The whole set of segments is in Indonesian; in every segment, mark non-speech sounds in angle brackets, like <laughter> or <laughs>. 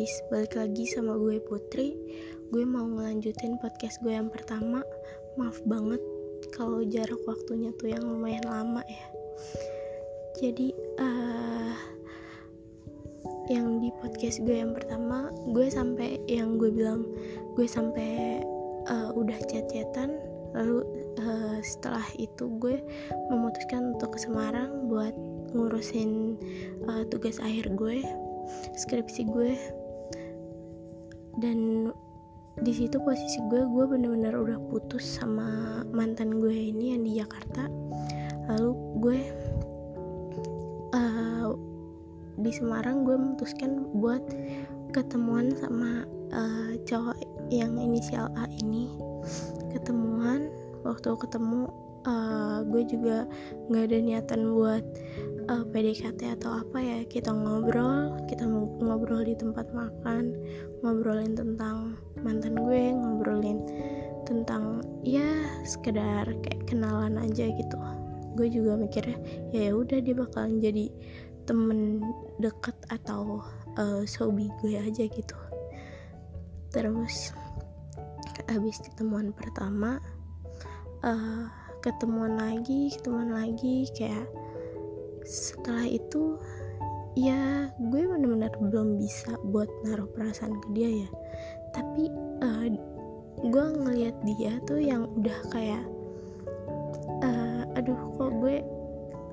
guys, balik lagi sama gue Putri. Gue mau ngelanjutin podcast gue yang pertama. Maaf banget kalau jarak waktunya tuh yang lumayan lama ya. Jadi uh, yang di podcast gue yang pertama, gue sampai yang gue bilang gue sampai uh, udah chat-chatan lalu uh, setelah itu gue memutuskan untuk ke Semarang buat ngurusin uh, tugas akhir gue skripsi gue dan di situ posisi gue gue bener-bener udah putus sama mantan gue ini yang di Jakarta. Lalu gue uh, di Semarang gue memutuskan buat ketemuan sama uh, cowok yang inisial A ini. Ketemuan waktu ketemu uh, gue juga nggak ada niatan buat uh, eh, PDKT atau apa ya kita ngobrol kita ngobrol di tempat makan ngobrolin tentang mantan gue ngobrolin tentang ya sekedar kayak kenalan aja gitu. Gue juga mikirnya ya, ya udah dia bakalan jadi temen deket atau uh, sobi gue aja gitu. Terus habis ketemuan pertama uh, ketemuan lagi ketemuan lagi kayak setelah itu ya gue bener-bener belum bisa buat naruh perasaan ke dia ya. Tapi uh, gue ngelihat dia tuh yang udah kayak uh, aduh kok gue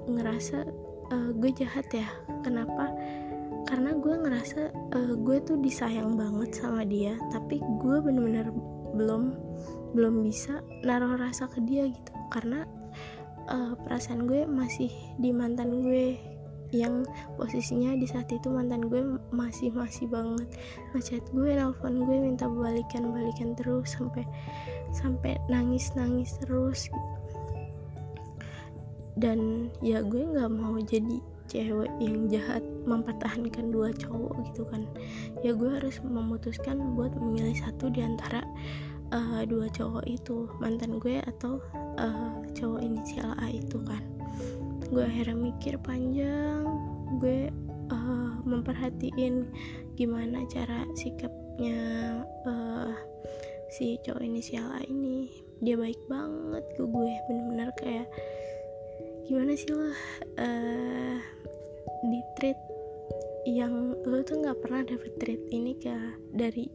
ngerasa uh, gue jahat ya? Kenapa? Karena gue ngerasa uh, gue tuh disayang banget sama dia tapi gue bener-bener belum belum bisa naruh rasa ke dia gitu karena uh, perasaan gue masih di mantan gue yang posisinya di saat itu mantan gue masih masih banget. Ngechat gue nelfon gue minta balikan balikan terus sampai sampai nangis nangis terus. Dan ya gue nggak mau jadi cewek yang jahat mempertahankan dua cowok gitu kan. Ya gue harus memutuskan buat memilih satu di antara uh, dua cowok itu mantan gue atau uh, cowok inisial A itu kan. Gue akhirnya mikir panjang gue uh, memperhatiin gimana cara sikapnya uh, si cowok inisial A ini. Dia baik banget ke gue bener-bener kayak gimana sih lo uh, di treat yang lo tuh nggak pernah dapet treat ini ke dari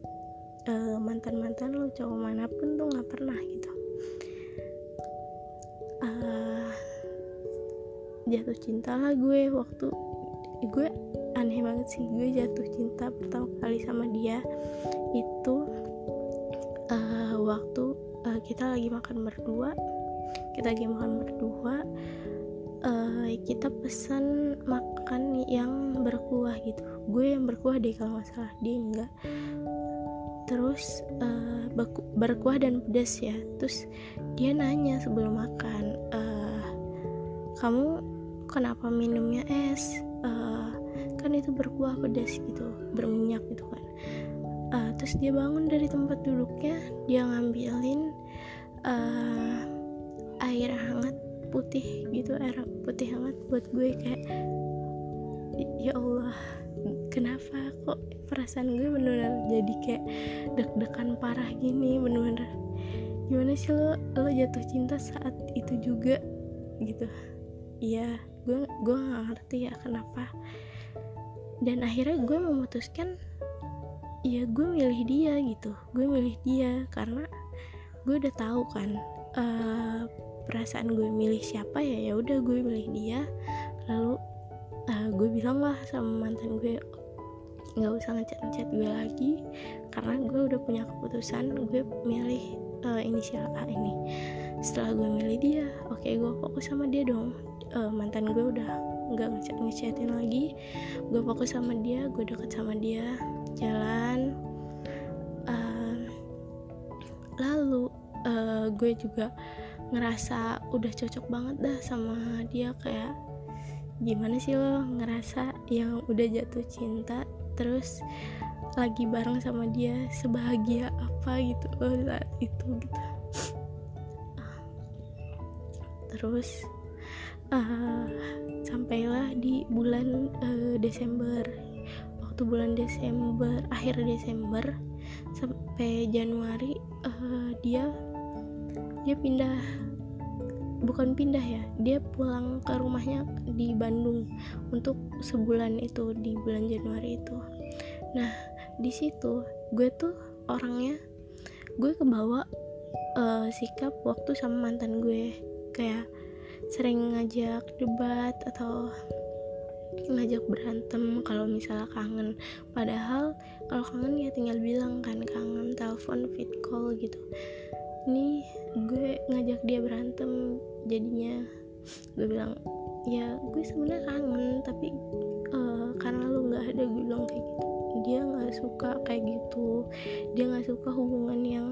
uh, mantan-mantan lo cowok mana pun tuh nggak pernah gitu. Uh, jatuh cinta lah gue waktu gue aneh banget sih gue jatuh cinta pertama kali sama dia itu uh, waktu uh, kita lagi makan berdua kita lagi makan berdua uh, kita pesan makan yang berkuah gitu. Gue yang berkuah deh kalau nggak salah dia enggak terus uh, berkuah dan pedas ya. Terus dia nanya sebelum makan uh, kamu kenapa minumnya es? Uh, kan itu berkuah pedas gitu berminyak gitu kan. Uh, terus dia bangun dari tempat duduknya dia ngambilin uh, air hangat putih gitu air putih hangat buat gue kayak ya Allah kenapa kok perasaan gue bener-bener jadi kayak deg-degan parah gini? Bener-bener gimana sih lo? Lo jatuh cinta saat itu juga gitu. Iya gue gue gak ngerti ya kenapa. Dan akhirnya gue memutuskan ya gue milih dia gitu. Gue milih dia karena gue udah tahu kan uh, perasaan gue milih siapa ya ya udah gue milih dia. Lalu uh, gue bilang lah sama mantan gue nggak usah ngechat ngechat gue lagi karena gue udah punya keputusan gue milih uh, inisial A ini. Setelah gue milih dia oke okay, gue fokus sama dia dong. Uh, mantan gue udah nggak ngechat ngechatin lagi. Gue fokus sama dia gue deket sama dia jalan. Uh, lalu uh, gue juga ngerasa udah cocok banget dah sama dia kayak gimana sih lo ngerasa yang udah jatuh cinta terus lagi bareng sama dia sebahagia apa? gitu lo saat itu gitu. Terus uh, sampailah di bulan uh, Desember. Waktu bulan Desember akhir Desember sampai Januari uh, dia dia pindah bukan pindah ya dia pulang ke rumahnya di Bandung untuk sebulan itu di bulan Januari itu. Nah di situ gue tuh orangnya gue kebawa uh, sikap waktu sama mantan gue. Kayak sering ngajak debat atau ngajak berantem kalau misalnya kangen. Padahal kalau kangen ya tinggal bilang kan kangen telepon fit call gitu. Ini gue ngajak dia berantem jadinya gue bilang ya gue sebenarnya kangen tapi uh, karena lu nggak ada gue bilang kayak gitu. Dia nggak suka kayak gitu. Dia nggak suka hubungan yang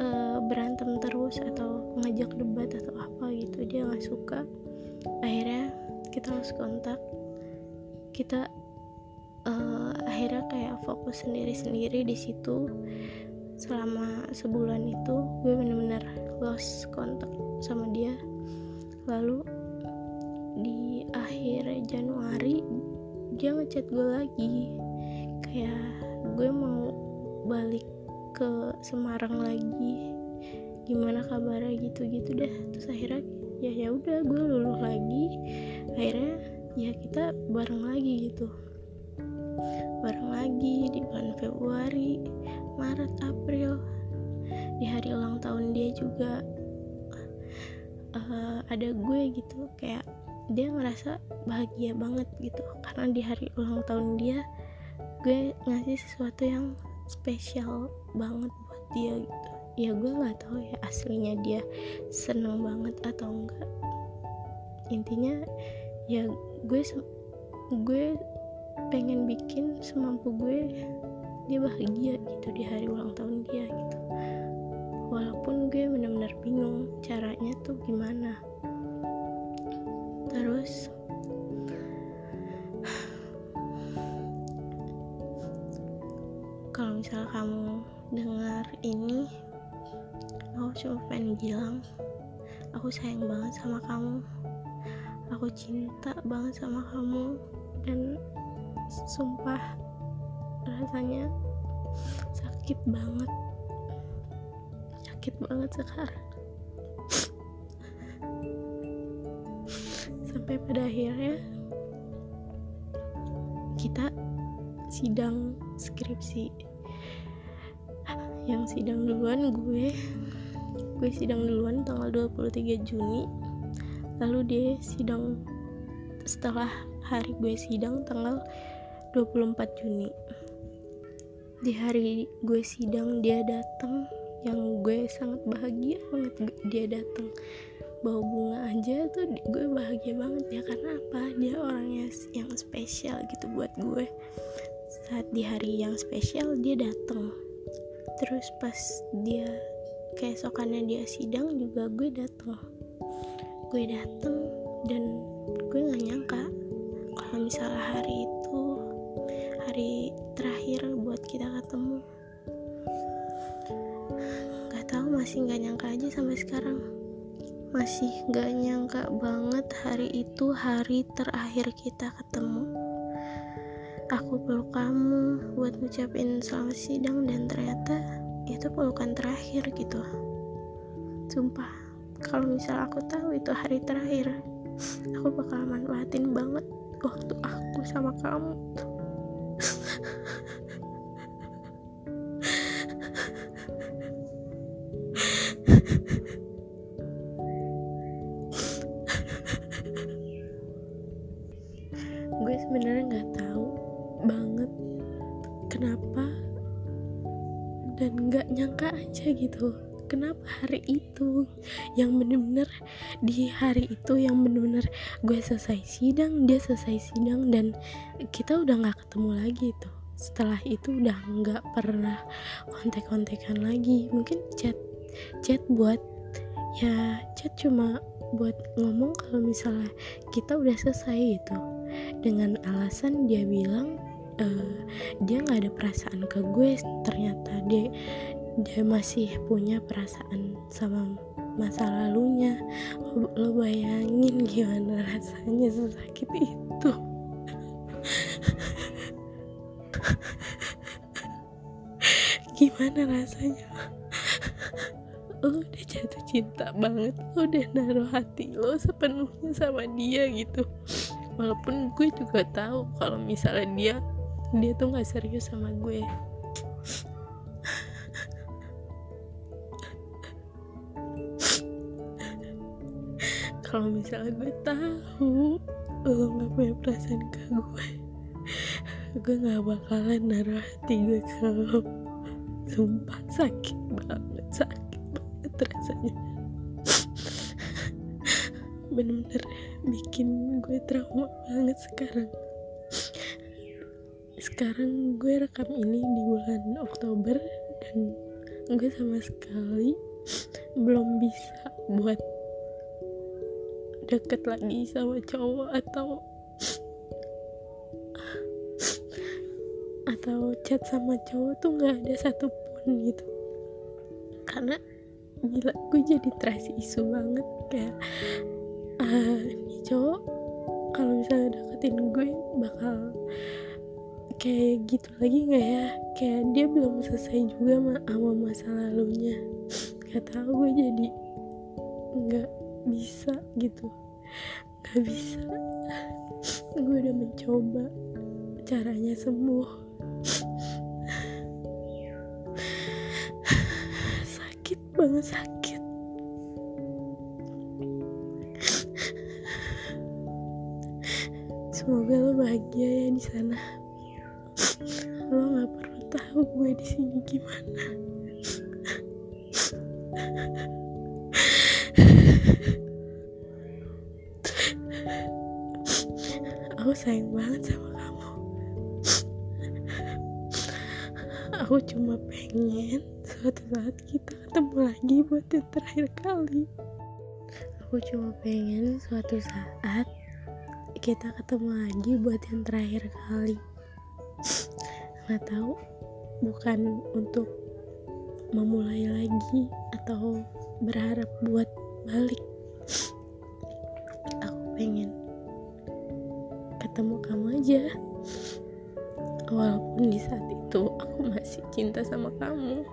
uh, berantem terus atau ngajak debat atau apa gitu. Dia nggak suka. Akhirnya kita harus kontak. Kita uh, akhirnya kayak fokus sendiri-sendiri di situ. Selama sebulan itu gue bener-bener lost kontak sama dia lalu di akhir Januari dia ngechat gue lagi. Kayak gue mau balik ke Semarang lagi. Gimana kabarnya gitu-gitu deh. Terus akhirnya ya ya udah gue luluh lagi. Akhirnya ya kita bareng lagi gitu. Bareng lagi di bulan Februari Maret April. Di hari ulang tahun dia juga uh, ada gue gitu kayak dia ngerasa bahagia banget gitu. Karena di hari ulang tahun dia gue ngasih sesuatu yang spesial banget buat dia gitu. Ya gue nggak tahu ya aslinya dia seneng banget atau enggak. Intinya ya gue gue pengen bikin semampu gue dia bahagia gitu di hari ulang tahun dia gitu walaupun gue benar-benar bingung caranya tuh gimana. Terus kalau misal kamu dengar ini aku cuma pengen bilang aku sayang banget sama kamu. Aku cinta banget sama kamu. Dan sumpah rasanya sakit banget sakit banget sekarang. Sampai pada akhirnya kita sidang skripsi. Yang sidang duluan gue gue sidang duluan tanggal 23 Juni. Lalu dia sidang setelah hari gue sidang tanggal 24 Juni. Di hari gue sidang dia datang yang gue sangat bahagia banget dia datang. Bawa bunga aja tuh gue bahagia banget ya karena apa? Dia orangnya yang spesial gitu buat gue. Saat di hari yang spesial dia datang. Terus pas dia keesokannya dia sidang juga gue datang. Gue dateng dan gue nggak nyangka kalau misalnya hari itu hari terakhir buat kita ketemu masih nggak nyangka aja sampai sekarang. Masih nggak nyangka banget hari itu hari terakhir kita ketemu. Aku peluk kamu buat ngucapin selamat sidang dan ternyata itu pelukan terakhir gitu. Sumpah kalau misal aku tahu itu hari terakhir aku bakal manfaatin banget waktu aku sama kamu kenapa? Dan nggak nyangka aja gitu. Kenapa hari itu yang bener-bener di hari itu yang bener-bener gue selesai sidang dia selesai sidang dan kita udah nggak ketemu lagi tuh. Setelah itu udah nggak pernah kontek-kontekan lagi. Mungkin chat chat buat ya chat cuma buat ngomong kalau misalnya kita udah selesai itu dengan alasan dia bilang uh, dia nggak ada perasaan ke gue ternyata dia dia masih punya perasaan sama masa lalunya. Lo, lo bayangin gimana rasanya sesakit itu. Gimana rasanya? Lo udah jatuh cinta banget lo udah naruh hati lo sepenuhnya sama dia gitu. Walaupun gue juga tahu kalau misalnya dia dia tuh nggak serius sama gue. Kalau misalnya gue tahu lo nggak punya perasaan ke gue gue nggak bakalan naruh hati gue ke lo. Sumpah sakit banget sakit banget rasanya. Bener-bener bikin gue trauma banget sekarang sekarang gue rekam ini di bulan Oktober dan gue sama sekali belum bisa buat deket lagi sama cowok atau atau chat sama cowok tuh nggak ada satupun gitu. Karena gila gue jadi trust isu banget kayak ah ini cowok kalau misalnya deketin gue bakal kayak gitu lagi nggak ya? Kayak dia belum selesai juga sama masa lalunya. Gak tau gue jadi nggak bisa gitu. Nggak bisa. Gue udah mencoba caranya sembuh. Sakit banget sakit. Semoga lo bahagia ya di sana. nggak tahu gue di sini gimana. Aku sayang banget sama kamu. Aku cuma pengen suatu saat kita ketemu lagi buat yang terakhir kali. Aku cuma pengen suatu saat kita ketemu lagi buat yang terakhir kali. Nggak tahu bukan untuk memulai lagi atau berharap buat balik. Aku pengen ketemu kamu aja. Walaupun di saat itu aku masih cinta sama kamu.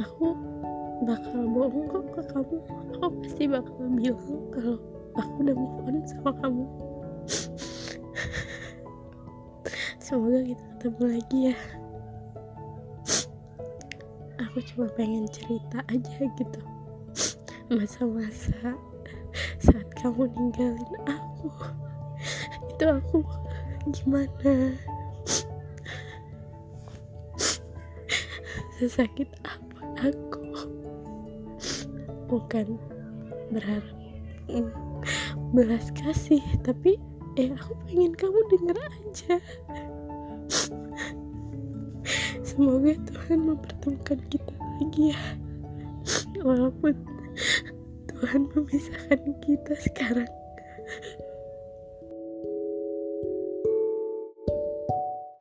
Aku bakal bohong kok ke kamu. Aku pasti bakal bilang kalau aku udah move on sama kamu. <laughs> Semoga kita ketemu lagi ya aku cuma pengen cerita aja gitu. Masa-masa saat kamu ninggalin aku itu aku gimana? Sesakit apa aku? Bukan berharap mm, belas kasih tapi eh aku pengen kamu denger aja semoga Tuhan mempertemukan kita lagi ya. Walaupun Tuhan memisahkan kita sekarang